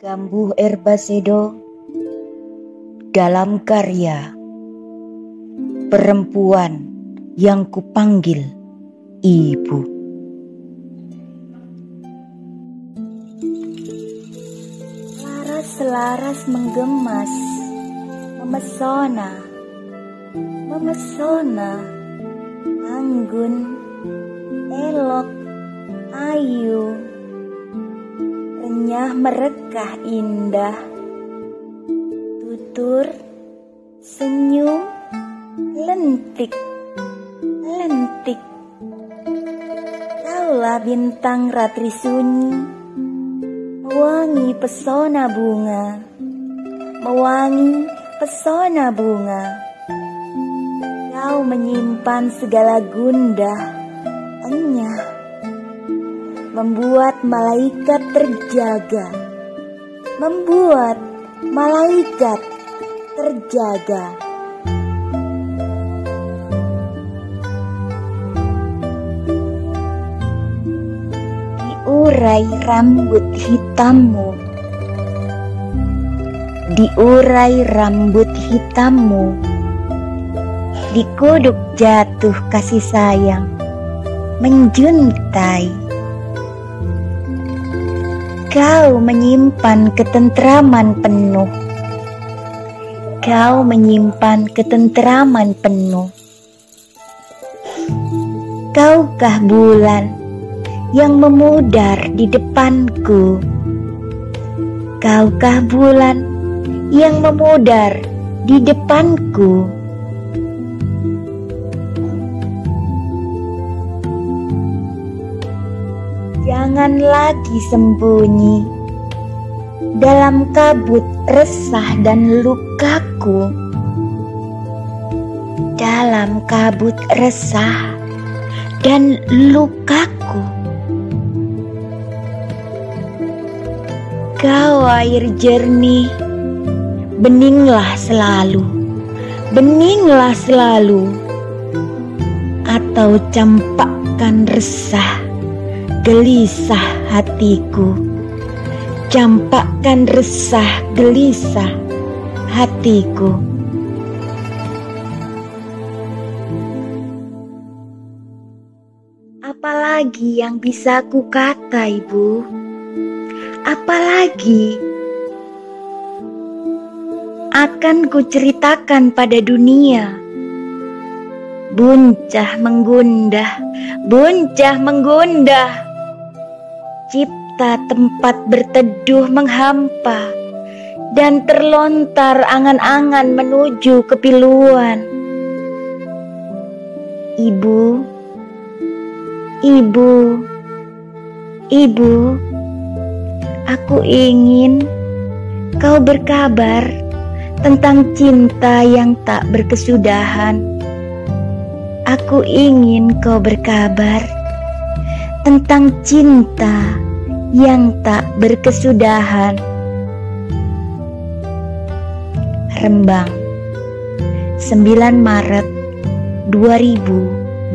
Gambuh Erbasedo dalam karya Perempuan yang kupanggil Ibu. Laras-laras menggemas, memesona, memesona, anggun, elok, ayu, renyah merekah indah, tutur, senyum, lentik, lentik. Kaulah bintang ratri sunyi, mewangi pesona bunga, mewangi pesona bunga. Kau menyimpan segala gundah, enyah, membuat malaikat terjaga, membuat malaikat terjaga. Diurai rambut hitammu, diurai rambut hitammu, dikuduk jatuh kasih sayang, menjuntai. Kau menyimpan ketentraman penuh. Kau menyimpan ketentraman penuh. Kaukah bulan yang memudar di depanku? Kaukah bulan yang memudar di depanku? Jangan lagi sembunyi dalam kabut resah dan lukaku. Dalam kabut resah dan lukaku. Kau air jernih, beninglah selalu, beninglah selalu, atau campakkan resah gelisah hatiku. Campakkan resah gelisah hatiku. Apalagi yang bisa ku kata, Ibu? Apalagi akan kuceritakan pada dunia? Buncah menggundah, buncah menggundah. Cipta tempat berteduh menghampa dan terlontar angan-angan menuju kepiluan. Ibu, ibu, ibu, aku ingin kau berkabar tentang cinta yang tak berkesudahan. Aku ingin kau berkabar tentang cinta yang tak berkesudahan. Rembang 9 Maret 2021